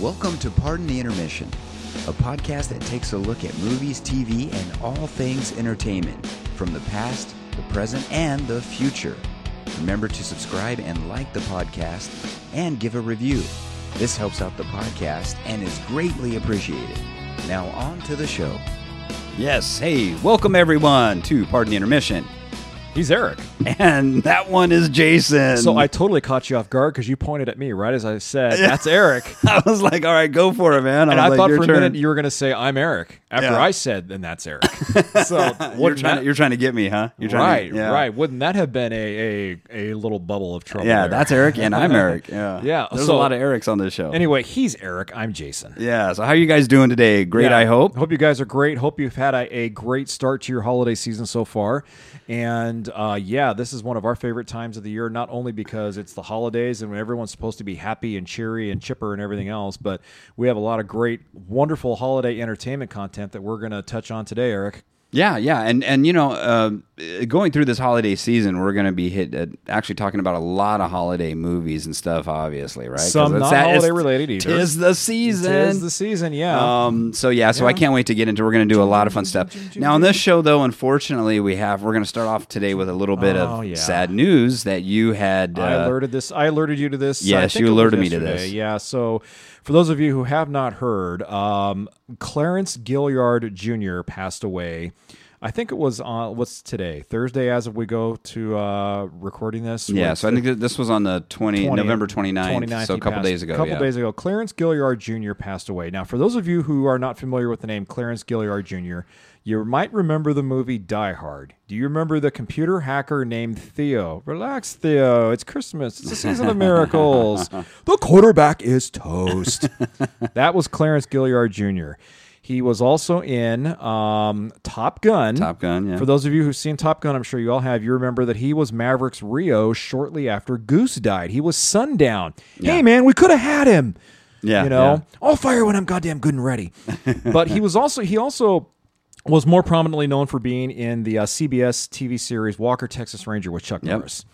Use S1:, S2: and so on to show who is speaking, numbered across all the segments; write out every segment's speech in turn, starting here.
S1: Welcome to Pardon the Intermission, a podcast that takes a look at movies, TV, and all things entertainment from the past, the present, and the future. Remember to subscribe and like the podcast and give a review. This helps out the podcast and is greatly appreciated. Now, on to the show.
S2: Yes. Hey, welcome everyone to Pardon the Intermission.
S3: He's Eric.
S2: And that one is Jason.
S3: So I totally caught you off guard because you pointed at me right as I said, "That's Eric,"
S2: I was like, all right, go for it, man.
S3: and I
S2: like,
S3: thought for a
S2: turn.
S3: minute you were going to say, "I'm Eric." After
S2: Yeah.
S3: I said, "Then that's Eric." so
S2: you're trying,
S3: that-
S2: to, you're trying to get me, huh? You're trying
S3: right,
S2: to, yeah.
S3: right. Wouldn't that have been a a, a little bubble of trouble?
S2: Yeah,
S3: there?
S2: that's Eric, and I'm Eric. Yeah.
S3: Yeah,
S2: There's
S3: so-
S2: a lot of Erics on this show.
S3: Anyway, he's Eric. I'm Jason.
S2: yeah. So how are you guys doing today? Great,
S3: Yeah.
S2: I hope.
S3: Hope you guys are great. Hope you've had a, a great start to your holiday season so far. And uh, yeah, this is one of our favorite times of the year, not only because it's the holidays and when everyone's supposed to be happy and cheery and chipper and everything else, but we have a lot of great, wonderful holiday entertainment content that we're going to touch on today, Eric.
S2: Yeah, yeah, and and you know, uh, going through this holiday season, we're going to be hit uh, actually talking about a lot of holiday movies and stuff. Obviously, right?
S3: Some
S2: it's
S3: not
S2: that-
S3: holiday related either.
S2: Tis the season.
S3: Tis the season, yeah.
S2: Um, so yeah, so I can't wait to get into. We're going to do a lot of fun stuff. Now on this show, though, unfortunately, we have we're going to start off today with a little bit
S3: Oh,
S2: of
S3: yeah.
S2: sad news that you had. Uh,
S3: I alerted this. I alerted you to this. I
S2: Yes,
S3: think
S2: you alerted me to this.
S3: Yeah. So, for those of you who have not heard, um, Clarence Gilliard Jr. passed away. I think it was on what's today, Thursday, as we go to uh, recording this.
S2: yeah, so I think that this was on the 20,
S3: 20
S2: November 29th,
S3: 29th,
S2: so a couple
S3: passed-
S2: days ago.
S3: A couple
S2: yeah.
S3: days ago, Clarence Gilliard Jr. passed away. Now, for those of you who are not familiar with the name Clarence Gilliard Jr., you might remember the movie Die Hard. Do you remember the computer hacker named Theo? Relax, Theo. It's Christmas. It's the season of miracles. the quarterback is toast. that was Clarence Gilliard Jr. He was also in um, Top Gun.
S2: Top Gun, yeah.
S3: For those of you who've seen Top Gun, I'm sure you all have. You remember that he was Maverick's Rio shortly after Goose died. He was Sundown.
S2: Yeah.
S3: Hey, man, we could have had him.
S2: Yeah,
S3: you know,
S2: yeah.
S3: I'll fire when I'm goddamn good and ready. but he was also he also was more prominently known for being in the uh, CBS TV series Walker Texas Ranger with Chuck
S2: Yep.
S3: Norris.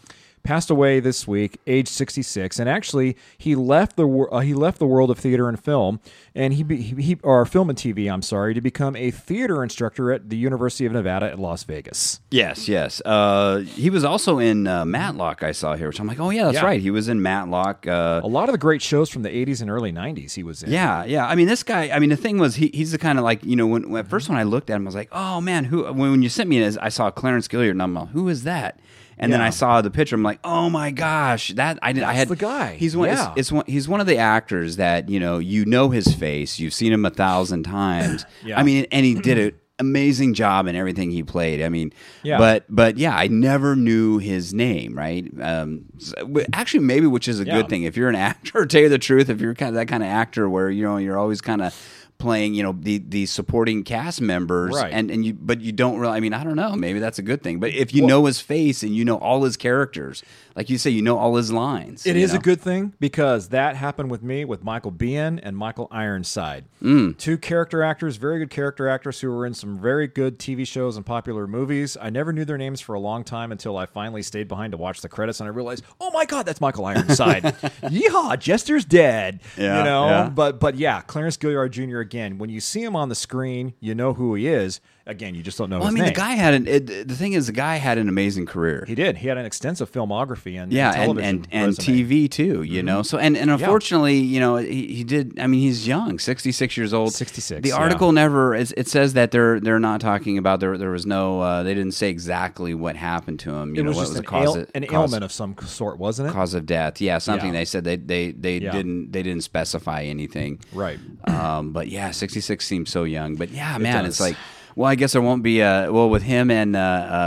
S3: Passed away this week, age 66, and actually he left the wor- uh, he left the world of theater and film, and he, be, he he or film and TV. I'm sorry, to become a theater instructor at the University of Nevada at Las Vegas.
S2: Yes, yes. Uh, he was also in uh, Matlock. I saw here, which I'm like, oh yeah, that's
S3: Yeah.
S2: right. He was in Matlock. Uh,
S3: A lot of the great shows from the 80s and early 90s he was in.
S2: Yeah, yeah. I mean, this guy. I mean, the thing was, he, he's the kind of like you know. When, when at first when I looked at him, I was like, oh man, who? When, when you sent me, this, I saw Clarence Gilliard, and I'm like, who is that? And then I saw the picture. I'm like, oh my gosh, that I did. I had
S3: the guy.
S2: He's one.
S3: Yeah.
S2: It's, it's one. He's one of the actors that you know. You know his face. You've seen him a thousand times.
S3: Yeah.
S2: I mean, and he did an amazing job in everything he played. I mean,
S3: Yeah.
S2: But but yeah, I never knew his name. Right. Um. so- actually, maybe which is a
S3: Yeah.
S2: good thing if you're an actor. Tell you the truth, if you're kind of that kind of actor where you know you're always kind of playing you know the the supporting cast members
S3: Right.
S2: and and you but you don't really I mean I don't know maybe that's a good thing but if you know his face and you know all his characters like you say you know all his lines
S3: It is
S2: know?
S3: a good thing because that happened with me with Michael Biehn and Michael Ironside.
S2: Mm.
S3: Two character actors, very good character actors who were in some very good TV shows and popular movies. I never knew their names for a long time until I finally stayed behind to watch the credits and I realized, oh my god, that's Michael Ironside. Yeehaw, Jester's dead.
S2: Yeah,
S3: you know,
S2: yeah.
S3: but but yeah, Clarence Gilliard Jr. again. When you see him on the screen, you know who he is. Again, you just don't know
S2: well I mean
S3: name.
S2: the guy had an it, the thing is the guy had an amazing career
S3: he did. He had an extensive filmography and
S2: yeah,
S3: and
S2: and
S3: television
S2: and.
S3: Mm-hmm.
S2: TV too, you know. So and, and unfortunately, you know, he, he did. I mean, he's young, sixty six years old.
S3: 66,
S2: The
S3: yeah.
S2: article never. It, it says that they're they're not talking about there. There was no. Uh, they didn't say exactly what happened to him. You
S3: It
S2: know,
S3: was
S2: what
S3: just
S2: was the cause
S3: ail- an
S2: cause-
S3: ailment of some sort, wasn't it?
S2: cause of death. Yeah, something
S3: Yeah.
S2: they said they they they
S3: Yeah.
S2: didn't they didn't specify anything.
S3: Right.
S2: Um, but yeah, sixty six seems so young. But yeah, man, it's like. Well, I guess there won't be a well with him and uh,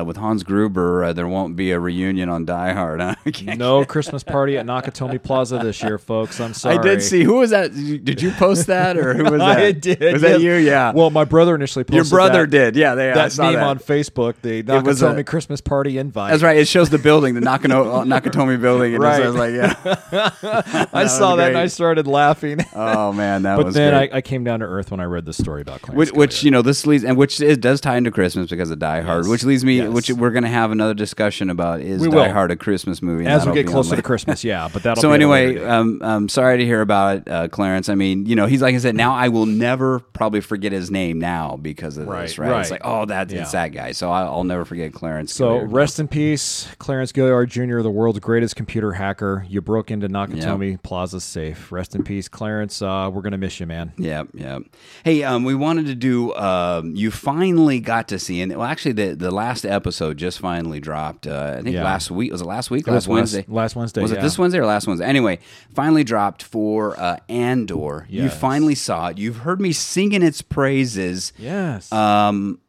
S2: uh, with Hans Gruber. Uh, there won't be a reunion on Die Hard. Huh?
S3: No Christmas party at Nakatomi Plaza this year, folks. I'm sorry.
S2: I did see. Who was that? Did you, post that or who was that?
S3: I did.
S2: Was that
S3: yes.
S2: you? Yeah.
S3: Well, my brother initially posted
S2: your brother
S3: that,
S2: did. Yeah. They, I
S3: that meme
S2: that.
S3: on Facebook. The Nakatomi
S2: a-
S3: Christmas party invite.
S2: That's right. It shows the building, the Nakano, Nakatomi building. And
S3: Right.
S2: It says like, yeah.
S3: I
S2: was
S3: saw that and. I started laughing.
S2: Oh man, that
S3: but
S2: was
S3: then
S2: great.
S3: I, I came down to earth when I read the story about Clarence.
S2: which, which you know this leads and which which it does tie into Christmas because of Die Hard,
S3: Yes.
S2: which leads me,
S3: Yes.
S2: which we're going to have another discussion about is
S3: We
S2: Die
S3: will.
S2: Hard a Christmas movie?
S3: As we get closer to. Christmas, yeah. But that'll
S2: So
S3: be at a later
S2: anyway, um, um, sorry to hear about it, uh, Clarence. I mean, you know, he's like I said. Now I will never probably forget his name now because of this,
S3: Right,
S2: right? It's like, oh, that
S3: Yeah.
S2: it's that guy. So I'll, I'll never forget Clarence.
S3: So
S2: Gilliard.
S3: rest in peace, Clarence Gilliard Jr., the world's greatest computer hacker. You broke into Nakatomi Plaza safe. Rest in peace, Clarence. Uh, we're gonna miss you, man.
S2: Yeah, yeah. Hey, um, we wanted to do. Um, you finally got to see, and well, actually, the the last episode just finally dropped. Uh, I think
S3: Yeah.
S2: last week was it last week?
S3: It
S2: last Wednesday.
S3: last- last Wednesday,
S2: Was it this Wednesday or last Wednesday? Anyway, finally dropped for uh, Andor. You finally saw it. You've heard me singing its praises.
S3: Yes.
S2: Um,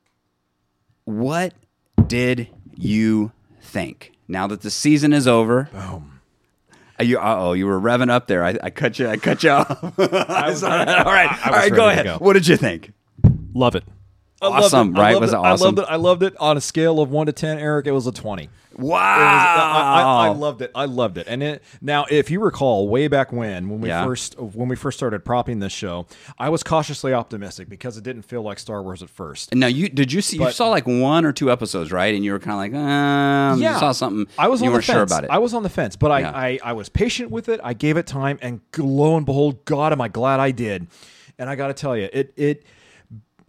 S2: what did you think? Now that the season is over.
S3: Boom.
S2: Uh, You, uh oh, you were revving up there. I, I cut you. I cut you off. That. all right, all
S3: was.
S2: Go ahead.
S3: go.
S2: What did you think?
S3: Love it. I
S2: Awesome,
S3: I
S2: right?
S3: loved
S2: Was it
S3: I loved it. I loved it on a scale of one to ten, Eric. It was a twenty.
S2: Wow!
S3: I, I, I loved it. I loved it. And it, now, if you recall, way back when, when we
S2: Yeah.
S3: first when we first started propping this show, I was cautiously optimistic because it didn't feel like Star Wars at first.
S2: now you did you see? you saw like one or two episodes, right? And you were kind of like, um, you saw something.
S3: I was
S2: you weren't sure about it.
S3: I was on the fence, but I,
S2: Yeah.
S3: I, I was patient with it. I gave it time, and lo and behold, God, am I glad I did. And I got to tell you, it it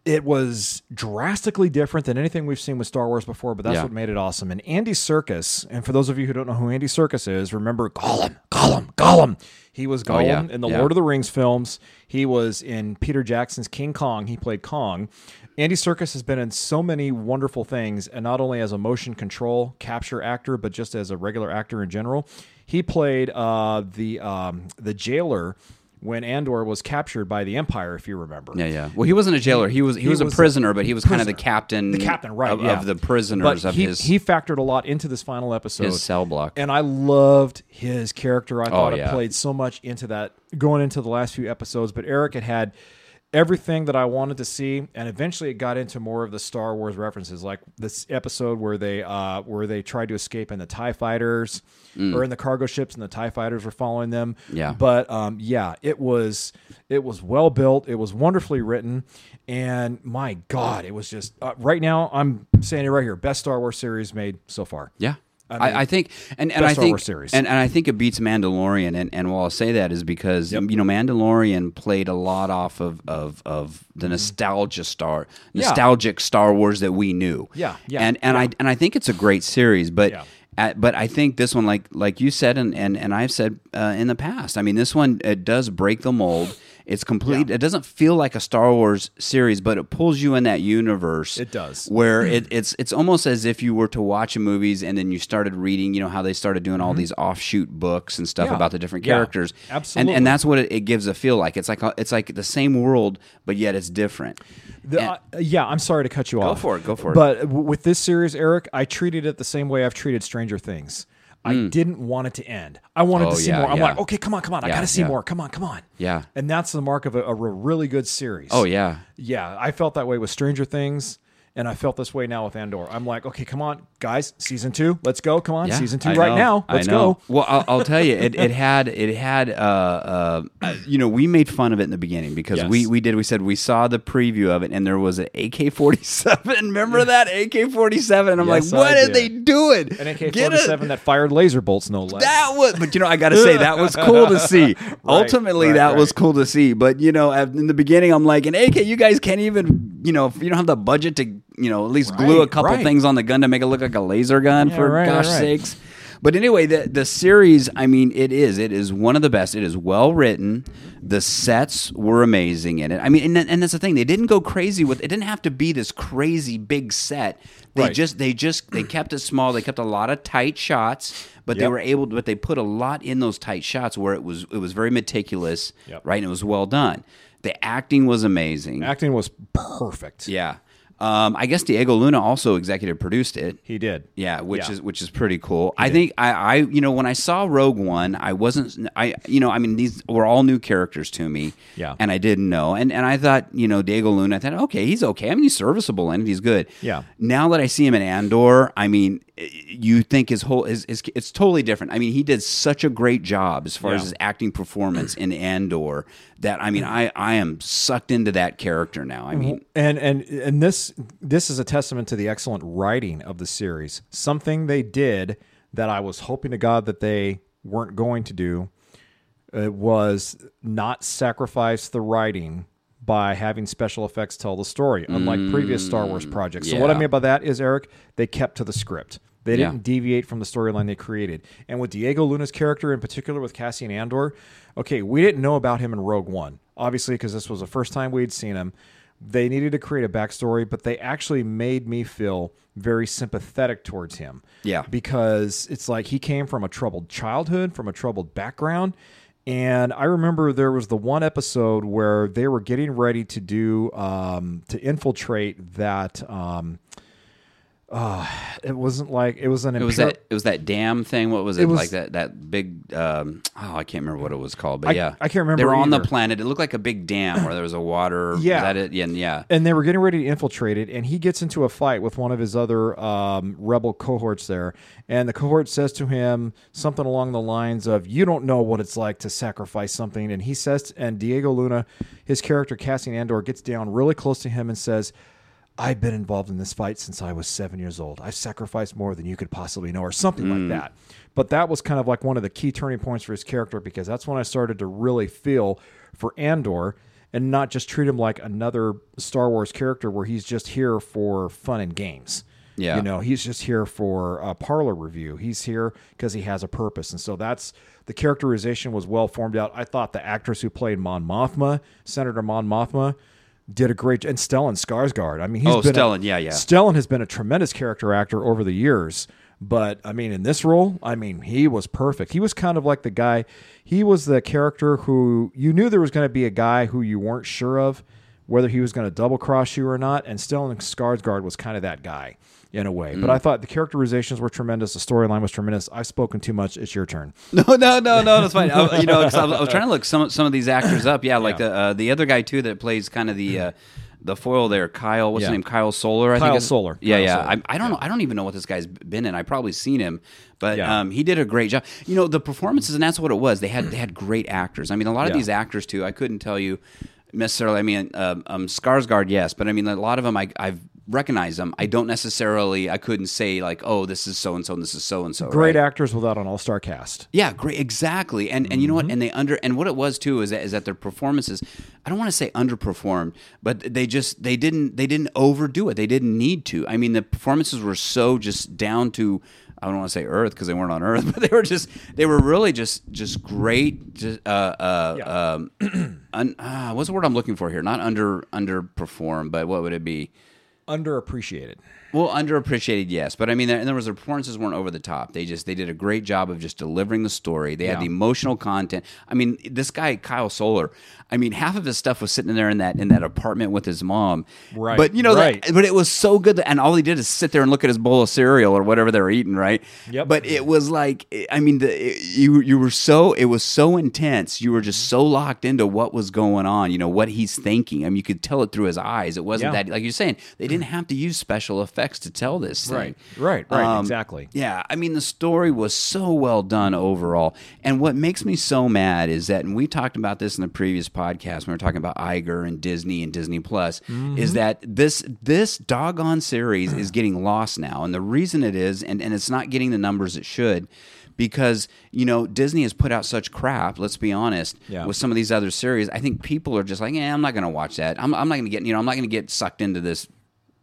S3: it was drastically different than anything we've seen with Star Wars before, but that's
S2: Yeah.
S3: what made it awesome. And Andy Serkis, and for those of you who don't know who Andy Serkis is, remember Gollum, Gollum, Gollum. He was Gollum
S2: Oh, yeah,
S3: in the
S2: yeah.
S3: Lord of the Rings films. He was in Peter Jackson's King Kong. He played Kong. Andy Serkis has been in so many wonderful things, and not only as a motion control capture actor, but just as a regular actor in general. He played uh, the um, the jailer when Andor was captured by the Empire, if you remember.
S2: yeah, yeah. Well, he wasn't a jailer. He was he, was,
S3: was
S2: a prisoner, but he was kind of the captain,
S3: The captain, right?
S2: of,
S3: yeah.
S2: of the prisoners
S3: But
S2: of
S3: he,
S2: his
S3: he factored a lot into this final episode.
S2: his cell block.
S3: And I loved his character. I oh, thought
S2: Oh, yeah.
S3: it played so much into that going into the last few episodes. But Eric had had everything that I wanted to see, and eventually it got into more of the Star Wars references, like this episode where they uh, where they tried to escape in the Tie Fighters or in the cargo ships, and the Tie Fighters were following them.
S2: Mm. Yeah.
S3: But um, yeah, it was it was well built. It was wonderfully written, and my God, it was just uh, right now. I'm saying it right here, best Star Wars series made so far.
S2: Yeah.
S3: I
S2: I,
S3: mean,
S2: I, think, and, and I think. And, and I think it beats Mandalorian. And, and while I say that is because
S3: Yep.
S2: you know Mandalorian played a lot off of of, of the nostalgia star,
S3: Mm-hmm. Yeah.
S2: nostalgic Star Wars that we knew.
S3: Yeah, yeah,
S2: And and I and I think it's a great series, but.
S3: Yeah.
S2: at- but I think this one, like like you said, and and, and I've said uh, in the past, I mean, this one it does break the mold. It's complete. It doesn't feel like a Star Wars series, but it pulls you in that universe.
S3: It does.
S2: Where it, it's it's almost as if you were to watch movies and then you started reading, you know, how they started doing all these offshoot books and stuff
S3: Mm-hmm. Yeah.
S2: about the different
S3: Yeah.
S2: characters.
S3: Absolutely.
S2: And, and that's what it, it gives a feel like. It's like a, it's like the same world, but yet it's different.
S3: The,
S2: And-
S3: uh, yeah, I'm sorry to cut you off.
S2: Go for it, go for it.
S3: But w- with this series, Eric, I treated it the same way I've treated Stranger Things. I hmm. didn't want it to end. I wanted.
S2: Oh,
S3: to see
S2: yeah,
S3: more. I'm
S2: yeah.
S3: like, okay, come on, come on. I
S2: Yeah,
S3: got to see
S2: yeah.
S3: more. Come on, come on.
S2: Yeah.
S3: And that's the mark of a, a really good series.
S2: Oh yeah.
S3: Yeah, I felt that way with Stranger Things, and I felt this way now with Andor. I'm like, okay, come on, guys, season two, let's go. Come on,
S2: Yeah,
S3: season two
S2: I
S3: right
S2: know,
S3: now, let's
S2: know.
S3: go.
S2: Well, I'll, I'll tell you, it, it had it had uh, uh, you know we made fun of it in the beginning because
S3: Yes.
S2: we we did we said we saw the preview of it and there was an AK forty seven. Remember that AK forty seven? And I'm
S3: Yes,
S2: like, what are they doing?
S3: An
S2: Get
S3: AK-47
S2: it-
S3: that fired laser bolts, no less.
S2: That was, but you know, I got to say that was cool to see. Ultimately,
S3: right,
S2: that was cool to see. But you know, in the beginning, I'm like, and AK, you guys can't even, you know, if you don't have the budget to, you know, at least glue a couple
S3: right.
S2: things on the gun to make it look like a laser gun.
S3: Yeah,
S2: for
S3: right, right,
S2: gosh
S3: right.
S2: sakes. But anyway, the the series, I mean, it is it is one of the best. It is well written. The sets were amazing in it. I mean, and, and that's the thing. They didn't go crazy with. It didn't have to be this crazy big set. They
S3: Right.
S2: just they just they kept it small. They kept a lot of tight shots, but they were able. But they put a lot in those tight shots where it was it was very meticulous,
S3: Yep.
S2: right? And it was well done. The acting was amazing.
S3: Acting was perfect.
S2: yeah. Um, I guess Diego Luna also executive produced it.
S3: He did.
S2: Yeah, which
S3: Yeah.
S2: is which is pretty cool. I think I, I you know when I saw Rogue One, I wasn't I you know I mean these were all new characters to me.
S3: Yeah.
S2: and I didn't know, and and I thought you know Diego Luna, I thought okay he's okay. I mean he's serviceable and he's good.
S3: Yeah.
S2: Now that I see him in Andor, I mean you think his whole his, his it's totally different. I mean, he did such a great job as far
S3: Yeah.
S2: as his acting performance in Andor that I mean, I I am sucked into that character now. I mean,
S3: and and and this this is a testament to the excellent writing of the series. Something they did that I was hoping to God that they weren't going to do uh, was not sacrifice the writing by having special effects tell the story, unlike previous Star Wars mm, projects. So what I mean by that is, Eric, they kept to the script. They didn't deviate from the storyline they created. And with Diego Luna's character in particular, with Cassian Andor, okay, we didn't know about him in Rogue One, obviously, because this was the first time we'd seen him. They needed to create a backstory, but they actually made me feel very sympathetic towards him.
S2: Yeah.
S3: Because it's like he came from a troubled childhood, from a troubled background. And I remember there was the one episode where they were getting ready to do um, to infiltrate that. Um, uh, it wasn't like it was an
S2: it was that it was that dam thing. What was it,
S3: was-
S2: like that that big? Um, oh, I can't remember what it was called, but
S3: I-
S2: yeah,
S3: I can't remember
S2: They were on the planet. It looked like a big dam where there was a water.
S3: Yeah.
S2: that it? Yeah, and yeah.
S3: and they were getting ready to infiltrate it and he gets into a fight with one of his other um, rebel cohorts there and the cohort says to him something along the lines of you don't know what it's like to sacrifice something and he says and diego luna his character cassian andor gets down really close to him and says i've been involved in this fight since i was seven years old i've sacrificed more than you could possibly know or something like hmm. that but that was kind of like one of the key turning points for his character because that's when i started to really feel for andor and not just treat him like another Star Wars character where he's just here for fun and games.
S2: Yeah.
S3: You know, he's just here for a parlor review. He's here because he has a purpose. And so that's the characterization was well formed out. I thought the actress who played Mon Mothma, Senator Mon Mothma, did a great and Stellan Skarsgård. I mean, he's
S2: Oh,
S3: been a-
S2: Stellan, yeah, yeah.
S3: Stellan has been a tremendous character actor over the years. But I mean, in this role, I mean, he was perfect. He was kind of like the guy. He was the character who you knew there was going to be a guy who you weren't sure of whether he was going to double cross you or not. And Stellan Skarsgård was kind of that guy in a way.
S2: Mm.
S3: But I thought the characterizations were tremendous. The storyline was tremendous. I've spoken too much. It's your turn.
S2: No, no, no, no. That's fine. I, you know, I was, I was trying to look some some of these actors up. Yeah, like
S3: Yeah.
S2: the uh, the other guy too that plays kind of the. Uh, the foil there, Kyle. What's
S3: Yeah.
S2: his name? Kyle Soller. I
S3: Kyle
S2: think
S3: Soller.
S2: Yeah,
S3: Kyle
S2: yeah.
S3: Soller.
S2: I, I don't know. I don't even know what this guy's been in. I've probably seen him, but
S3: Yeah.
S2: um, he did a great job. You know, the performances, and that's what it was. They had they had great actors. I mean, a lot of
S3: Yeah.
S2: these actors too. I couldn't tell you necessarily. I mean, um, um, Skarsgård, yes, but I mean, a lot of them I, I've recognized them. I don't necessarily. I couldn't say like, oh, this is so and so, and this is so and so.
S3: Great
S2: right?
S3: actors without an all star cast.
S2: Yeah, great, exactly. And and you know
S3: Mm-hmm.
S2: what? And they under and what it was too is that, is that their performances. I don't want to say underperformed, but they just they didn't they didn't overdo it. They didn't need to. I mean, the performances were so just down to. I don't want to say Earth because they weren't on Earth, but they were just they were really just just great. Just, uh, uh,
S3: Yeah.
S2: um, un, uh, what's the word I'm looking for here? Not under underperformed, but what would it be?
S3: Underappreciated.
S2: Well, underappreciated, yes, but I mean, in other words, the performances weren't over the top. They just they did a great job of just delivering the story. They had the emotional content. I mean, this guy Kyle Soller. I mean, half of his stuff was sitting there in that in that apartment with his mom.
S3: Right,
S2: But you know,
S3: right.
S2: that, but it was so good, that, and all he did is sit there and look at his bowl of cereal or whatever they were eating, right?
S3: Yep.
S2: But it was like, I mean, the, you you were so it was so intense. You were just mm-hmm. so locked into what was going on. You know what he's thinking. I mean, you could tell it through his eyes. It wasn't
S3: Yeah.
S2: that like you're saying they didn't have to use special effects to tell this thing.
S3: Right, right, right,
S2: Um,
S3: exactly.
S2: Yeah, I mean the story was so well done overall. And what makes me so mad is that, and we talked about this in the previous podcast when we were talking about Iger and Disney and Disney Plus,
S3: Mm-hmm.
S2: is that this this doggone series is getting lost now, and the reason it is, and and it's not getting the numbers it should. Because you know Disney has put out such crap. Let's be honest.
S3: Yeah.
S2: With some of these other series, I think people are just like, "Yeah, I'm not going to watch that. I'm, I'm not going to get, you know, I'm not going to get sucked into this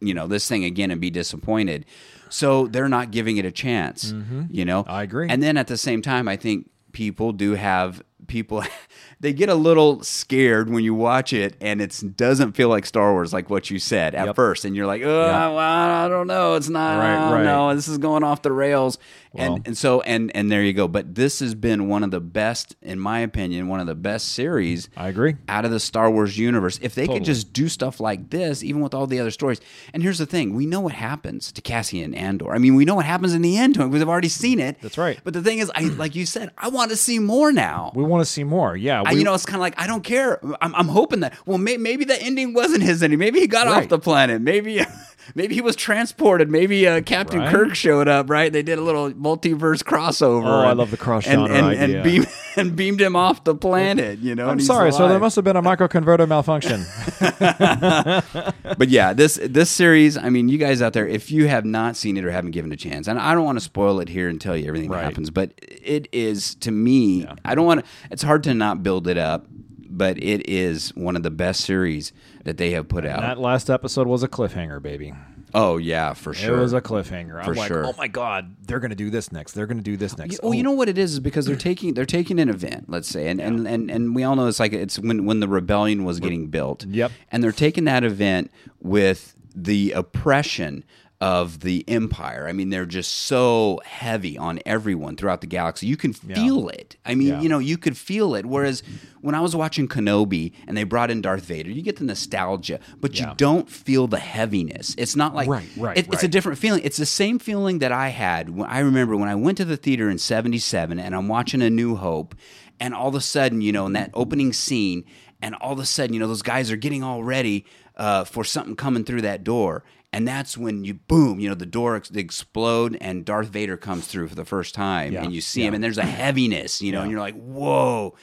S2: you know this thing again and be disappointed so they're not giving it a chance you know
S3: Mm-hmm. I agree.
S2: and then at the same time i think people do have people they get a little scared when you watch it and it doesn't feel like star wars like what you said at
S3: Yep.
S2: first and you're like oh well, i don't know it's not
S3: Right,
S2: I don't
S3: right.
S2: know this is going off the rails
S3: Well.
S2: and and so and and there you go but this has been one of the best in my opinion one of the best series
S3: I agree.
S2: out of the Star Wars universe. If they could just do stuff like this, even with all the other stories. And here's the thing: we know what happens to Cassian Andor. I mean, we know what happens in the end to him because I've already seen it.
S3: That's right.
S2: But the thing is, I like you said, I want to see more now.
S3: We want to see more. Yeah.
S2: I, you know, it's kind of like I don't care. I'm, I'm hoping that well, may, maybe the ending wasn't his ending. Maybe he got off the planet. Maybe maybe he was transported. Maybe uh, Captain
S3: Right.
S2: Kirk showed up. Right? They did a little multiverse crossover.
S3: Oh, I love the cross
S2: and,
S3: genre
S2: and,
S3: idea.
S2: and, beam, and beamed him off the planet. You know,
S3: I'm
S2: and
S3: sorry. So there must have been a microconverter malfunction.
S2: but yeah, this this series. I mean, you guys out there, if you have not seen it or haven't given it a chance, and I don't want to spoil it here and tell you everything
S3: Right.
S2: that happens, but it is to me. I don't want to. It's hard to not build it up, but it is one of the best series that they have put out.
S3: that last episode was a cliffhanger, baby.
S2: oh yeah, for sure.
S3: It was a cliffhanger.
S2: For
S3: I'm like,
S2: sure.
S3: oh my god, they're gonna do this next. They're gonna do this next.
S2: Well, you oh. know what it is is because they're taking they're taking an event, let's say, and, and, and, and we all know it's like it's when when the rebellion was getting built.
S3: Yep.
S2: And they're taking that event with the oppression of the empire. I mean, they're just so heavy on everyone throughout the galaxy. You can feel it. I mean,
S3: Yeah.
S2: you know, you could feel it. Whereas when I was watching Kenobi and they brought in Darth Vader, you get the nostalgia, but
S3: Yeah.
S2: you don't feel the heaviness. It's not like
S3: Right, right,
S2: it- It's a different feeling. It's the same feeling that I had when I remember when I went to the theater in 77 and I'm watching A New Hope and all of a sudden, you know, in that opening scene and all of a sudden, you know, those guys are getting all ready uh, for something coming through that door. And that's when you boom, you know, the door ex- explode and Darth Vader comes through for the first time
S3: Yeah,
S2: and you see him and there's a heaviness, you know, and you're like, "Whoa."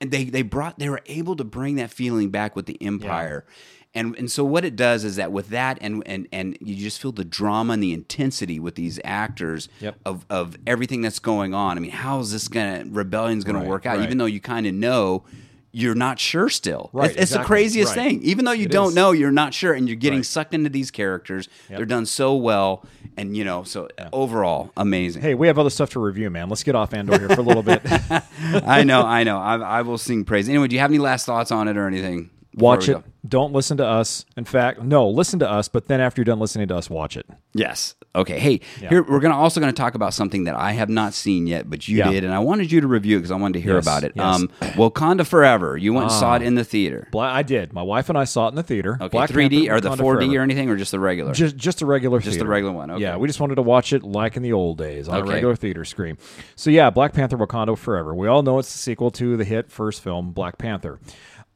S2: And they they brought they were able to bring that feeling back with the Empire. And and so what it does is that with that and and and you just feel the drama and the intensity with these actors
S3: Yep.
S2: of of everything that's going on. I mean, how is this gonna rebellion's gonna
S3: Right,
S2: work out?
S3: right.
S2: Even though you kind of know. You're not sure still.
S3: Right,
S2: It's, it's the craziest
S3: right.
S2: thing. Even though you
S3: It
S2: don't
S3: is.
S2: know, you're not sure, and you're getting
S3: Right.
S2: sucked into these characters. They're done so well, and you know, so overall, amazing.
S3: Hey, we have other stuff to review, man. Let's get off Andor here for a little bit.
S2: I know, I know. I, I will sing praise. Anyway, do you have any last thoughts on it or anything?
S3: watch it.
S2: go?
S3: Don't listen to us. In fact, no, listen to us. But then after you're done listening to us, watch it.
S2: Yes. Okay. Hey, here we're gonna also gonna talk about something that I have not seen yet, but you
S3: Yeah.
S2: did, and I wanted you to review it because I wanted to hear
S3: Yes,
S2: about it.
S3: yes. Ah.
S2: Um, Wakanda Forever. You went and saw it in the theater.
S3: Bla- I did. My wife and I saw it in the theater.
S2: Okay.
S3: Black
S2: 3D
S3: Panther,
S2: or the
S3: Wakanda
S2: 4D
S3: Forever.
S2: or anything, or just the regular?
S3: Just just a regular
S2: Just the regular one, okay.
S3: Yeah, we just wanted to watch it like in the old days on
S2: Okay.
S3: a regular theater screen. So yeah, Black Panther Wakanda Forever. We all know it's the sequel to the hit first film Black Panther.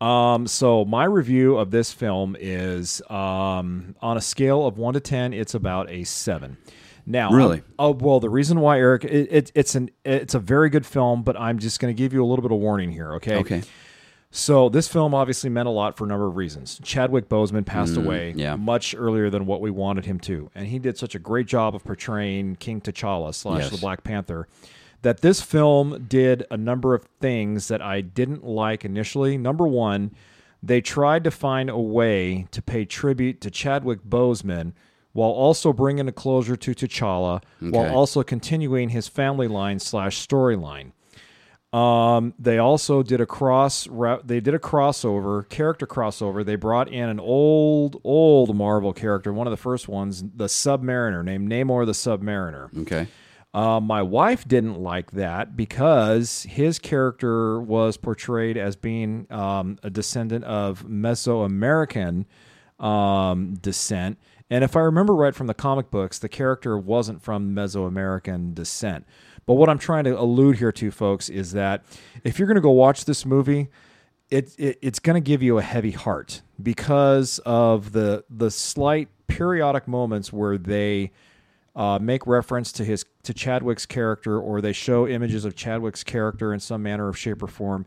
S3: Um, so my review of this film is um, on a scale of one to ten, it's about a seven. Now,
S2: Really?
S3: Oh well, the reason why Eric, it, it, it's an it's a very good film, but I'm just going to give you a little bit of warning here. Okay.
S2: okay.
S3: So this film obviously meant a lot for a number of reasons. Chadwick Boseman passed away
S2: Mm, yeah.
S3: much earlier than what we wanted him to, and he did such a great job of portraying King T'Challa slash
S2: Yes.
S3: the Black Panther that this film did a number of things that I didn't like initially. Number one, they tried to find a way to pay tribute to Chadwick Boseman while also bringing a closure to T'Challa, while also continuing his family line slash storyline. Um, they also did a cross. They did a crossover, character crossover. They brought in an old, old Marvel character, one of the first ones, the Submariner, named Namor the Submariner.
S2: Okay.
S3: Uh, my wife didn't like that because his character was portrayed as being um, a descendant of Mesoamerican um, descent. And if I remember right from the comic books, the character wasn't from Mesoamerican descent. But what I'm trying to allude here to, folks, is that if you're going to go watch this movie, it, it it's going to give you a heavy heart because of the the slight periodic moments where they uh, make reference to his to Chadwick's character or they show images of Chadwick's character in some manner of shape or form.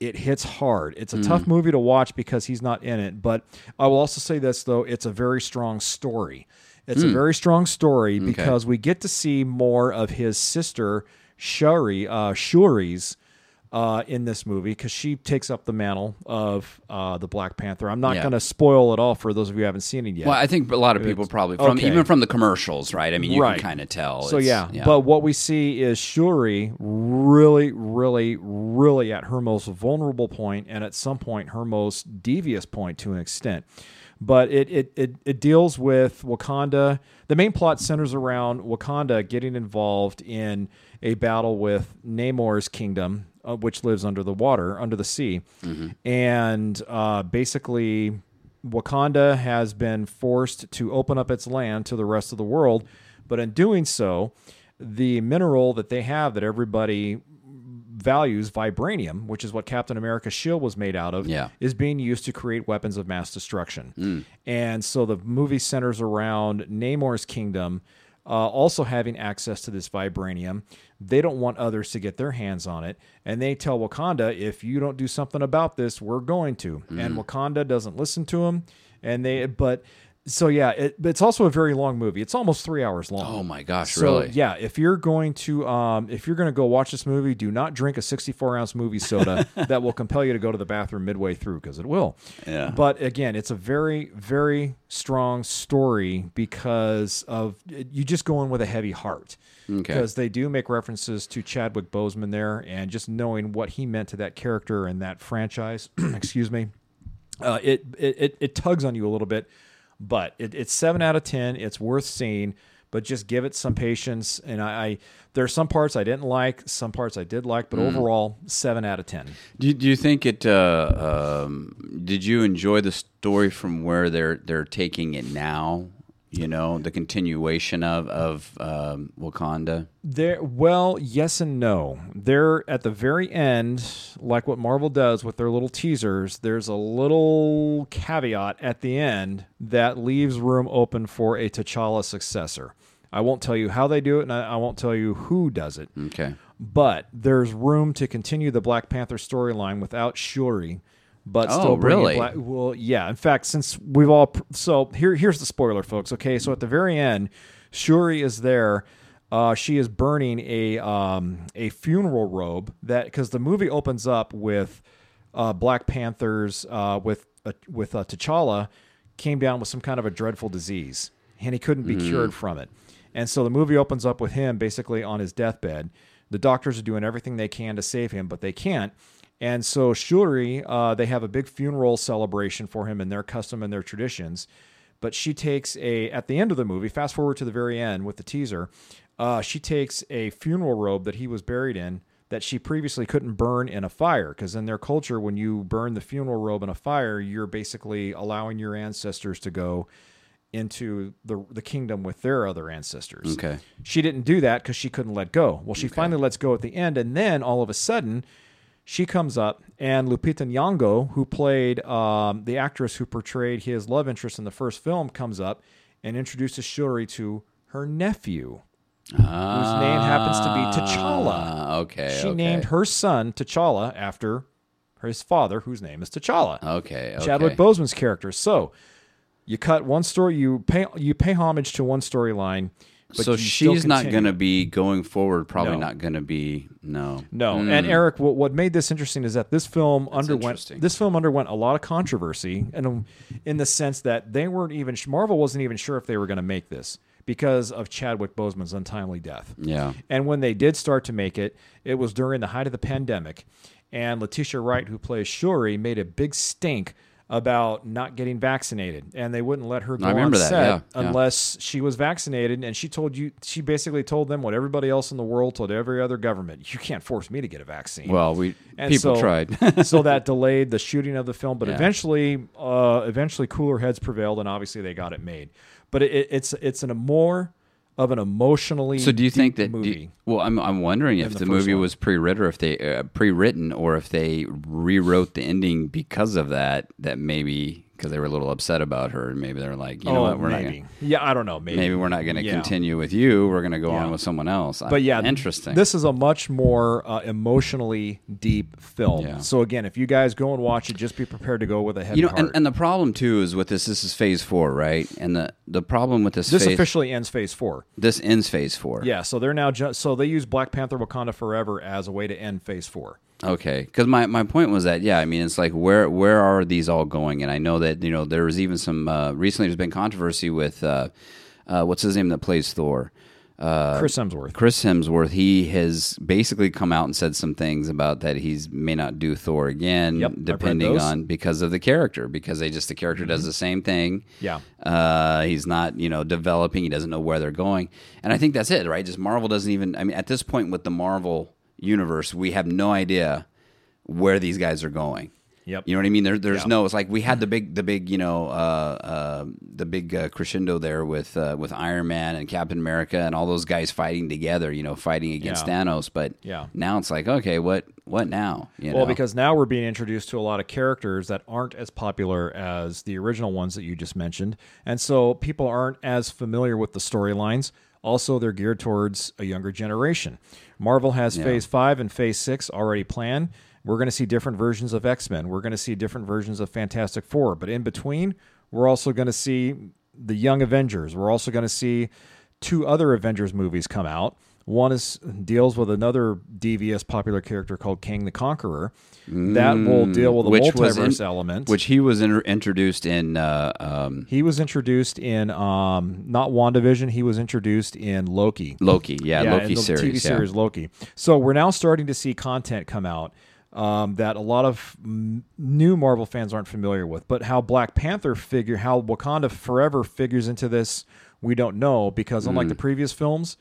S3: It hits hard. It's a tough movie to watch because he's not in it. But I will also say this though: it's a very strong story. It's a very strong story because we get to see more of his sister Shuri, uh, Shuri's uh, in this movie because she takes up the mantle of uh, the Black Panther. I'm not
S2: Yeah.
S3: going to spoil it all for those of you who haven't seen it yet.
S2: Well, I think a lot of people probably from
S3: okay.
S2: even from the commercials, right? I mean, you
S3: Right.
S2: can kind of tell.
S3: So
S2: It's-
S3: yeah, but what we see is Shuri really, really, really at her most vulnerable point, and at some point her most devious point to an extent. But it it it, it deals with Wakanda. The main plot centers around Wakanda getting involved in a battle with Namor's kingdom, uh, which lives under the water, under the sea, and uh, basically Wakanda has been forced to open up its land to the rest of the world, but in doing so, the mineral that they have that everybody values, vibranium, which is what Captain America's shield was made out of,
S2: Yeah.
S3: is being used to create weapons of mass destruction. And so the movie centers around Namor's kingdom. Uh, also having access to this vibranium, they don't want others to get their hands on it, and they tell Wakanda, "If you don't do something about this, we're going to." And Wakanda doesn't listen to them, and they. But so yeah, it, it's also a very long movie. It's almost three hours long.
S2: Oh my gosh,
S3: So
S2: really?
S3: yeah, if you're going to um, if you're going to go watch this movie, do not drink a 64 ounce movie soda that will compel you to go to the bathroom midway through because it will.
S2: Yeah.
S3: But again, it's a very very strong story because of you just go in with a heavy heart.
S2: Okay.
S3: Because they do make references to Chadwick Boseman there, and just knowing what he meant to that character and that franchise, excuse me, uh, it it it tugs on you a little bit, but it, it's seven out of ten. It's worth seeing, but just give it some patience. And I, I there are some parts I didn't like, some parts I did like, but overall, seven out of ten.
S2: Do you, do you think it? Uh, um, did you enjoy the story from where they're they're taking it now? You know, the continuation of of um, Wakanda.
S3: There, well, yes and no. They're at the very end, like what Marvel does with their little teasers. There's a little caveat at the end that leaves room open for a T'Challa successor. I won't tell you how they do it, and I, I won't tell you who does it.
S2: Okay.
S3: but there's room to continue the Black Panther storyline without Shuri, but
S2: Oh,
S3: still
S2: really?
S3: Black, well, yeah. In fact, since we've all so here here's the spoiler, folks. Okay, so at the very end, Shuri is there. Uh, she is burning a um, a funeral robe that because the movie opens up with uh, Black Panthers uh, with uh, with uh, T'Challa came down with some kind of a dreadful disease and he couldn't be cured from it. And so the movie opens up with him basically on his deathbed. The doctors are doing everything they can to save him, but they can't. And so Shuri, uh, they have a big funeral celebration for him in their custom and their traditions. But she takes a at the end of the movie. Fast forward to the very end with the teaser. Uh, she takes a funeral robe that he was buried in that she previously couldn't burn in a fire because in their culture, when you burn the funeral robe in a fire, you're basically allowing your ancestors to go into the the kingdom with their other ancestors.
S2: Okay.
S3: She didn't do that because she couldn't let go. Well, she finally lets go at the end, and then all of a sudden, she comes up, and Lupita Nyong'o, who played um, the actress who portrayed his love interest in the first film, comes up and introduces Shuri to her nephew, whose name happens to be T'Challa.
S2: Ah, okay.
S3: She
S2: okay.
S3: named her son T'Challa after his father, whose name is T'Challa.
S2: Okay. okay.
S3: Chadwick Boseman's character. So you cut one story, you pay you pay homage to one storyline. But
S2: so she's not going to be going forward. Probably
S3: No.
S2: not going to be. No.
S3: No, and Eric, what, what made this interesting is that this film underwent
S2: interesting.
S3: this film underwent a lot of controversy, and um, in the sense that they weren't even Marvel wasn't even sure if they were going to make this because of Chadwick Boseman's untimely death.
S2: Yeah.
S3: And when they did start to make it, it was during the height of the pandemic. And Letitia Wright, who plays Shuri, made a big stink about not getting vaccinated. And they wouldn't let her go
S2: I remember
S3: on
S2: that,
S3: set
S2: yeah, yeah.
S3: unless she was vaccinated. And she told you, she basically told them what everybody else in the world told every other government you can't force me to get a vaccine.
S2: Well, we
S3: And
S2: people
S3: so-
S2: tried.
S3: so that delayed the shooting of the film, but
S2: Yeah.
S3: eventually, uh, eventually, cooler heads prevailed, and obviously they got it made. But it, it, it's it's an, a more of an emotionally.
S2: So do you think that? do you- well, I'm I'm wondering if
S3: the
S2: the, movie
S3: one.
S2: was pre-written or if they uh, pre-written or if they rewrote the ending because of that. That maybe because they were a little upset about her, and maybe they're like, you know
S3: oh,
S2: what, we're not. Gonna,
S3: yeah, I don't know. Maybe
S2: maybe we're not going to
S3: Yeah.
S2: continue with you. We're going to go
S3: Yeah.
S2: on with someone else.
S3: But yeah,
S2: interesting.
S3: This is a much more uh, emotionally deep film.
S2: Yeah.
S3: So again, if you guys go and watch it, just be prepared to go with a heavy
S2: you know,
S3: heart.
S2: and, and the problem too is with this. This is phase four, right? And the the problem with this
S3: this
S2: phase,
S3: officially ends Phase Four.
S2: this ends phase four.
S3: Yeah, so they're now ju- so they use Black Panther: Wakanda Forever as a way to end Phase Four.
S2: Okay, because my, my point was that yeah, I mean it's like where where are these all going? And I know that you know there was even some uh, recently there's been controversy with uh, uh, what's his name that plays Thor, uh,
S3: Chris Hemsworth.
S2: Chris Hemsworth. He has basically come out and said some things about that he's may not do Thor again,
S3: Yep, I've read
S2: depending
S3: those.
S2: on because of the character because they just the character does the same thing.
S3: Yeah.
S2: Uh, he's not, you know, developing. He doesn't know where they're going, and I think that's it, right? Just Marvel doesn't even. I mean, at this point with the Marvel universe, we have no idea where these guys are going.
S3: Yep.
S2: You know what I mean? There, there's
S3: Yeah.
S2: no. It's like we had the big, the big, you know, uh, uh, the big uh, crescendo there with uh, with Iron Man and Captain America and all those guys fighting together. You know, fighting against
S3: Yeah.
S2: Thanos. But
S3: Yeah.
S2: now it's like, okay, what, what now? You
S3: Well,
S2: know?
S3: because now we're being introduced to a lot of characters that aren't as popular as the original ones that you just mentioned. And so people aren't as familiar with the storylines. Also, they're geared towards a younger generation. Marvel has Phase 5 and Phase 6 already planned. We're going to see different versions of X Men. We're going to see different versions of Fantastic Four. But in between, we're also going to see the Young Avengers. We're also going to see two other Avengers movies come out. One is deals with another devious popular character called Kang the Conqueror. that will deal with the multiverse
S2: in-
S3: element.
S2: which he was in, introduced in. Uh, um,
S3: he was introduced in um, not WandaVision. He was introduced in Loki.
S2: Loki, yeah,
S3: in
S2: Loki
S3: the
S2: series,
S3: TV
S2: yeah.
S3: series Loki. So we're now starting to see content come out um, that a lot of mm, new Marvel fans aren't familiar with. But how Black Panther figure, how Wakanda Forever figures into this, we don't know because unlike
S2: Mm.
S3: the previous films,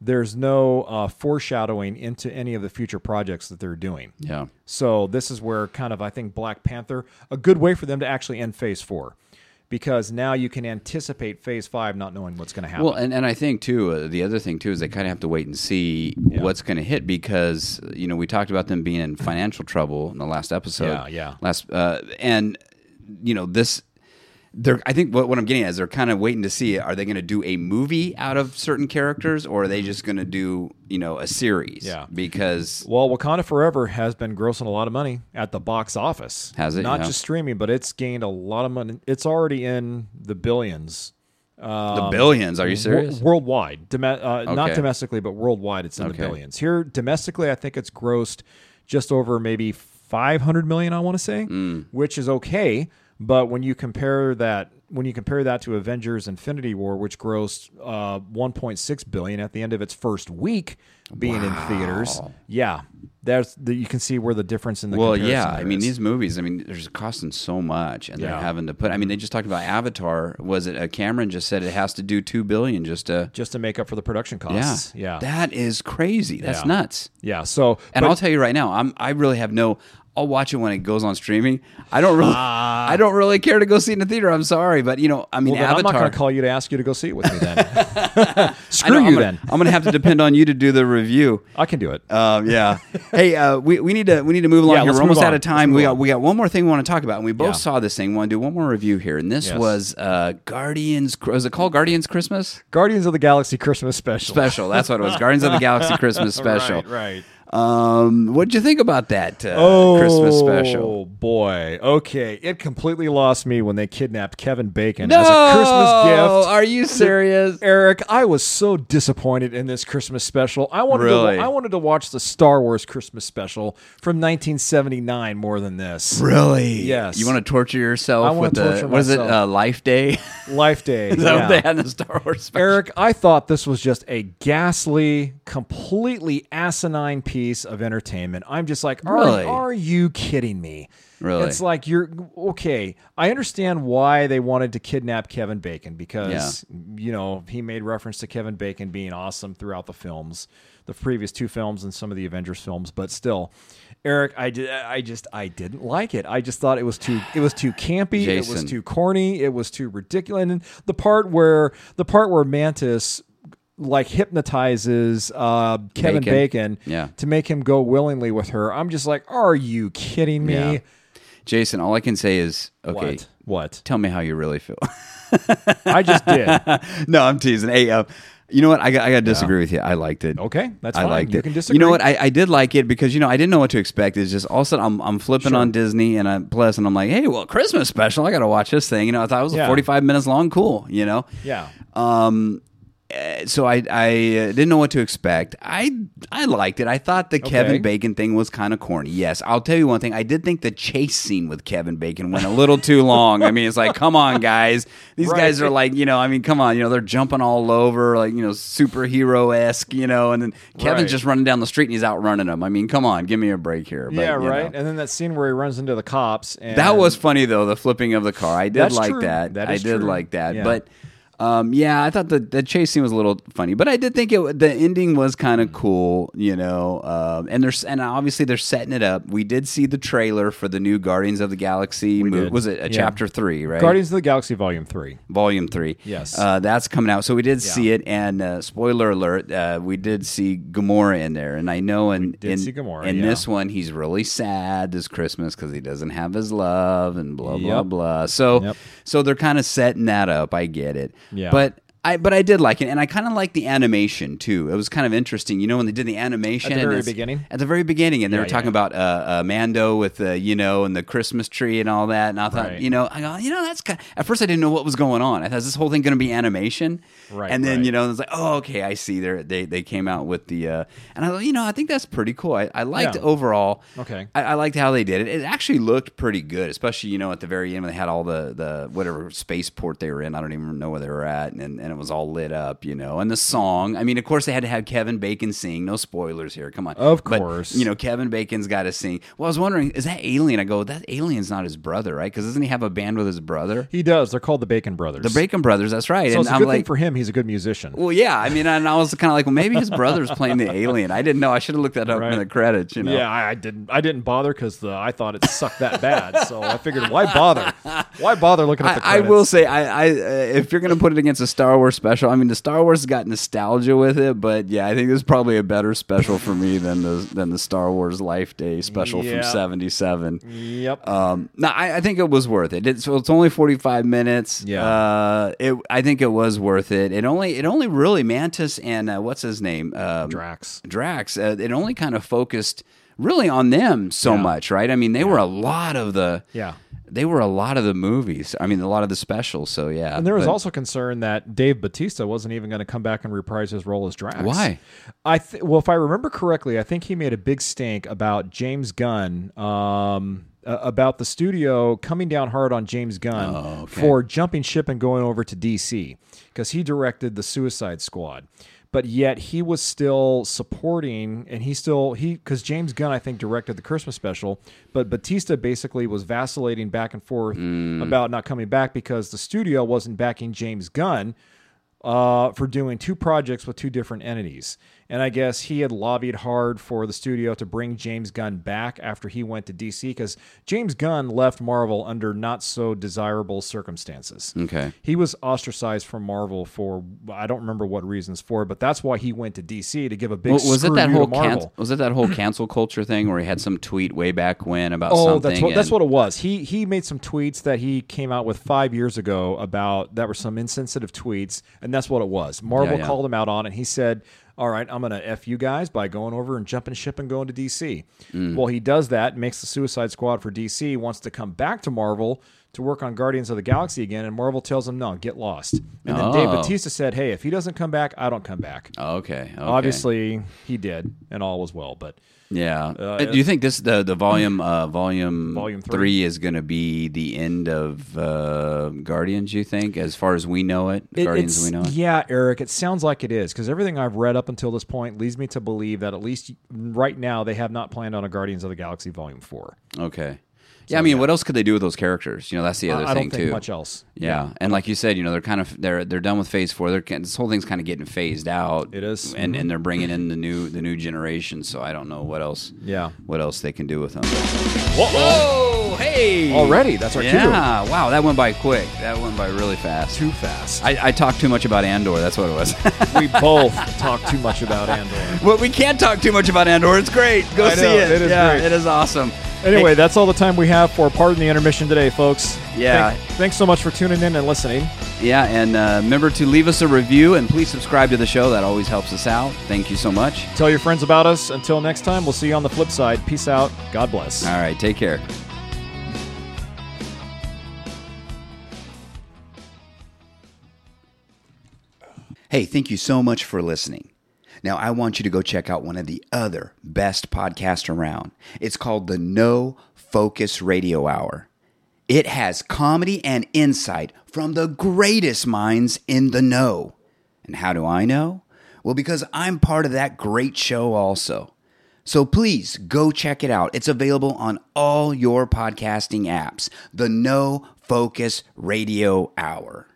S3: there's no uh, foreshadowing into any of the future projects that they're doing.
S2: Yeah.
S3: So this is where kind of I think Black Panther a good way for them to actually end Phase Four, because now you can anticipate Phase Five not knowing what's going to happen.
S2: Well, and, and I think too, uh, the other thing too is they kind of have to wait and see what's going to hit because you know we talked about them being in financial trouble in the last episode.
S3: Yeah, yeah.
S2: Last uh, and you know this. They're, I think what, what I'm getting at is they're kind of waiting to see are they going to do a movie out of certain characters or are they just going to do you know a series?
S3: Yeah.
S2: because
S3: Well, Wakanda Forever has been grossing a lot of money at the box office.
S2: Has it?
S3: Not just streaming, but it's gained a lot of money. It's already in the billions.
S2: the billions. Are you serious?
S3: Wor- worldwide, uh, not domestically, but worldwide, it's in
S2: Okay.
S3: the billions. Here, domestically, I think it's grossed just over maybe 500 million. I want to say,
S2: Mm.
S3: which is okay. But when you compare that, when you compare that to Avengers: Infinity War, which grossed uh, 1.6 billion at the end of its first week being in theaters, yeah, there's the, you can see where the difference in the
S2: well, yeah. I mean, these movies. I mean, they're just costing so much, and they're having to put. I mean, they just talked about Avatar. Was it? Uh, Cameron just said it has to do two billion just to.
S3: just to make up for the production
S2: Yeah,
S3: costs. Yeah,
S2: That is crazy. That's
S3: Yeah.
S2: nuts.
S3: yeah. So,
S2: And
S3: but-
S2: I'll tell you right now, I'm. I really have no. I'll watch it when it goes on streaming. I don't really. I don't really care to go see it in the theater. I'm sorry, but you know, I mean,
S3: well, then I'm not
S2: Avatar.
S3: going to call you to ask you to go see it with me. Then screw
S2: know,
S3: you.
S2: I'm gonna,
S3: then
S2: I'm going to have to depend on you to do the review.
S3: I can do it.
S2: Um, yeah. hey, uh, we, we need to we need to move along
S3: Yeah,
S2: here. We're almost out of time. We got
S3: on.
S2: we got one more thing we want to talk about, and we both
S3: Yeah.
S2: saw this thing. We want to do one more review here, and this
S3: Yes.
S2: was uh, Guardians. Was it called Guardians Christmas
S3: Guardians of the Galaxy Christmas special.
S2: Special? That's what it was. Guardians of the Galaxy Christmas Special.
S3: Right, right.
S2: Um, what'd you think about that uh,
S3: Oh,
S2: Christmas special?
S3: Oh boy. Okay, it completely lost me when they kidnapped Kevin Bacon
S2: No,
S3: as a Christmas gift.
S2: Are you serious?
S3: Eric, I was so disappointed in this Christmas special. I wanted
S2: Really?
S3: to I wanted to watch the Star Wars Christmas special from 1979 more than this.
S2: Really?
S3: Yes.
S2: You want to torture yourself
S3: I
S2: with the
S3: torture
S2: what is it? Uh, Life Day?
S3: Life Day.
S2: is that
S3: yeah.
S2: what they had in the Star Wars special?
S3: Eric, I thought this was just a ghastly, completely asinine piece of entertainment. I'm just like, are,
S2: Really?
S3: are you kidding me?
S2: Really?
S3: It's like you're okay. I understand why they wanted to kidnap Kevin Bacon because you know he made reference to Kevin Bacon being awesome throughout the films, the previous two films and some of the Avengers films. But still, Eric, I did, I just, I didn't like it. I just thought it was too, it was too campy. It was too corny. It was too ridiculous. And the part where the part where Mantis like hypnotizes uh, Kevin
S2: Bacon.
S3: Bacon,
S2: Yeah.
S3: to make him go willingly with her. I'm just like, are you kidding me?
S2: Yeah. Jason, all I can say is okay.
S3: What? What?
S2: Tell me how you really feel.
S3: I just did.
S2: no, I'm teasing. Hey, uh, you know what? I got, I got to disagree with you. I liked it.
S3: Okay, that's
S2: I
S3: fine.
S2: liked
S3: You
S2: it.
S3: can
S2: You know what? I, I did like it because you know I didn't know what to expect. It's just all of a sudden I'm I'm flipping on Disney and I plus and I'm like, hey, well, Christmas special. I got to watch this thing. You know, I thought it was
S3: Yeah.
S2: 45 minutes long. Cool. You know.
S3: Yeah.
S2: Um. Eh, So I I uh, didn't know what to expect. I I liked it. I thought the Kevin Bacon thing was kind of corny. Yes, I'll tell you one thing. I did think the chase scene with Kevin Bacon went a little too long. I mean, it's like, come on, guys. These
S3: Right.
S2: guys are like, you know, I mean, come on, you know, they're jumping all over, like you know, superhero esque, you know, and then Kevin's
S3: Right.
S2: just running down the street and he's outrunning them. I mean, come on, give me a break here. But,
S3: yeah, right.
S2: know.
S3: And then that scene where he runs into the cops. And
S2: That was funny though, the flipping of the car. I did like
S3: true.
S2: that.
S3: That
S2: I did
S3: true.
S2: like that.
S3: Yeah.
S2: But Um, yeah, I thought the, the chase scene was a little funny, but I did think it the ending was kind of cool, you know. Um, and there's and obviously they're setting it up. We did see the trailer for the new Guardians of the Galaxy.
S3: We
S2: mo-
S3: did.
S2: Was it a
S3: Yeah.
S2: chapter three? Right,
S3: Guardians of the Galaxy Volume Three.
S2: Volume Three.
S3: Yes.
S2: uh, that's coming out. So we did see it, and uh, spoiler alert, uh, we did see Gamora in there, and I know in in,
S3: Gamora,
S2: in
S3: yeah.
S2: this one he's really sad this Christmas because he doesn't have his love and blah blah
S3: Yep.
S2: blah. So
S3: Yep.
S2: so they're kind of setting that up. I get it.
S3: Yeah.
S2: but. I, but I did like it, and I kind of like the animation too. It was kind of interesting, you know, when they did the animation
S3: At the very beginning?
S2: At the very beginning, and they
S3: Yeah,
S2: were talking
S3: yeah.
S2: about uh, uh, Mando with the, you know, and the Christmas tree and all that. And I thought,
S3: Right.
S2: you know, I go, you know, that's kind. Of, At first, I didn't know what was going on. I thought, is this whole thing going to be animation?
S3: Right,
S2: And then
S3: right.
S2: you know, it's like, oh, okay, I see. They they they came out with the, uh, and I thought, you know, I think that's pretty cool. I, I liked
S3: Yeah.
S2: overall.
S3: Okay.
S2: I, I liked how they did it. It actually looked pretty good, especially you know at the very end when they had all the the whatever spaceport they were in. I don't even know where they were at, and and it was all lit up, you know. And the song. I mean, of course, they had to have Kevin Bacon sing. No spoilers here. Come on.
S3: Of
S2: But,
S3: course.
S2: you know, Kevin Bacon's got to sing. Well, I was wondering, is that Alien? I go, that Alien's not his brother, right? Because doesn't he have a band with his brother?
S3: He does. They're called the Bacon Brothers.
S2: The Bacon Brothers. That's right.
S3: So
S2: and
S3: it's a
S2: I'm
S3: good
S2: like,
S3: thing for him. He's a good musician.
S2: well, yeah. I mean, and I was kind of like, well, maybe his brother's playing the Alien. I didn't know. I should have looked that up
S3: Right.
S2: in the credits. You know.
S3: Yeah, I, I didn't. I didn't bother because I thought it sucked that bad. So I figured, why bother? Why bother looking at the
S2: I, I will say, I, I uh, if you're going to put it against a Star Wars special, I mean, the Star Wars has got nostalgia with it, but yeah, I think this is probably a better special for me than the than the Star Wars Life Day special
S3: Yeah.
S2: from '77.
S3: Yep.
S2: Um, no, I, I think it was worth it. It's, so it's only 45 minutes.
S3: Yeah.
S2: Uh, it, I think it was worth it. It only, it only really Mantis and uh, what's his name? Um,
S3: Drax.
S2: Drax. Uh, it only kind of focused really on them so
S3: Yeah.
S2: much, right? I mean, they were a lot of the.
S3: Yeah.
S2: They were a lot of the movies. I mean, a lot of the specials. So yeah.
S3: And there was
S2: But-
S3: also concern that Dave Batista wasn't even going to come back and reprise his role as Drax.
S2: Why?
S3: I th- well, if I remember correctly, I think he made a big stink about James Gunn, um, uh, about the studio coming down hard on James Gunn
S2: Oh, okay.
S3: for jumping ship and going over to DC because he directed the Suicide Squad. But yet he was still supporting, and he still he because James Gunn I think directed the Christmas special, but Batista basically was vacillating back and forth
S2: Mm.
S3: about not coming back because the studio wasn't backing James Gunn uh, for doing two projects with two different entities. And I guess he had lobbied hard for the studio to bring James Gunn back after he went to DC because James Gunn left Marvel under not so desirable circumstances.
S2: Okay.
S3: He was ostracized from Marvel for I don't remember what reasons for, but that's why he went to DC to give a big
S2: Well, was it that whole can- was it that whole cancel culture thing where he had some tweet way back when about
S3: Oh,
S2: something?
S3: that's what that's what it was. He he made some tweets that he came out with five years ago about that were some insensitive tweets, and that's what it was. Marvel
S2: Yeah, yeah.
S3: called him out on and He said, "All right, I'm going to f you guys by going over and jumping ship and going to DC."
S2: Mm.
S3: Well, he does that, makes the Suicide Squad for DC, wants to come back to Marvel to work on Guardians of the Galaxy again, and Marvel tells him, "No, get lost." And then Dave
S2: Oh.
S3: Batista said, "Hey, if he doesn't come back, I don't come back."
S2: Okay, okay.
S3: Obviously, he did, and all was well. But
S2: Yeah.
S3: Uh,
S2: Uh, Do you think this the the volume uh, volume
S3: Volume three?
S2: three is going to be the end of uh, Guardians? You think, as far as we know it,
S3: It-
S2: Guardians we know it.
S3: Yeah, Eric, it sounds like it is because everything I've read up until this point leads me to believe that at least right now they have not planned on a Guardians of the Galaxy Volume Four.
S2: Okay. Yeah, I mean, what else could they do with those characters? You know, that's the other
S3: I
S2: thing
S3: don't think
S2: too.
S3: much else.
S2: Yeah, and like you said, you know, they're kind of they're they're done with Phase Four. They're this whole thing's kind of getting phased out.
S3: It is.
S2: and and mm-hmm. they're bringing in the new the new generation. So I don't know what else.
S3: Yeah.
S2: what else they can do with them.
S3: Whoa!
S2: Whoa! Hey!
S3: Already, that's our cue.
S2: yeah. Wow, that went by quick. That went by really fast.
S3: Too fast.
S2: I, I talked too much about Andor. That's what it was.
S3: we both talked too much about Andor.
S2: well, we can't talk too much about Andor. It's great. Go
S3: I
S2: see
S3: know,
S2: it.
S3: it is
S2: yeah,
S3: great.
S2: it is awesome.
S3: Anyway, that's all the time we have for Pardon the Intermission today, folks.
S2: Yeah.
S3: Thank- thanks so much for tuning in and listening.
S2: Yeah, and uh, remember to leave us a review and please subscribe to the show. That always helps us out. Thank you so much.
S3: Tell your friends about us. Until next time, we'll see you on the flip side. Peace out. God bless.
S2: All right, take care. Hey, thank you so much for listening. Now, I want you to go check out one of the other best podcasts around. It's called the No Focus Radio Hour. It has comedy and insight from the greatest minds in the know. And how do I know? Well, because I'm part of that great show also. So please go check it out. It's available on all your podcasting apps. The No Focus Radio Hour.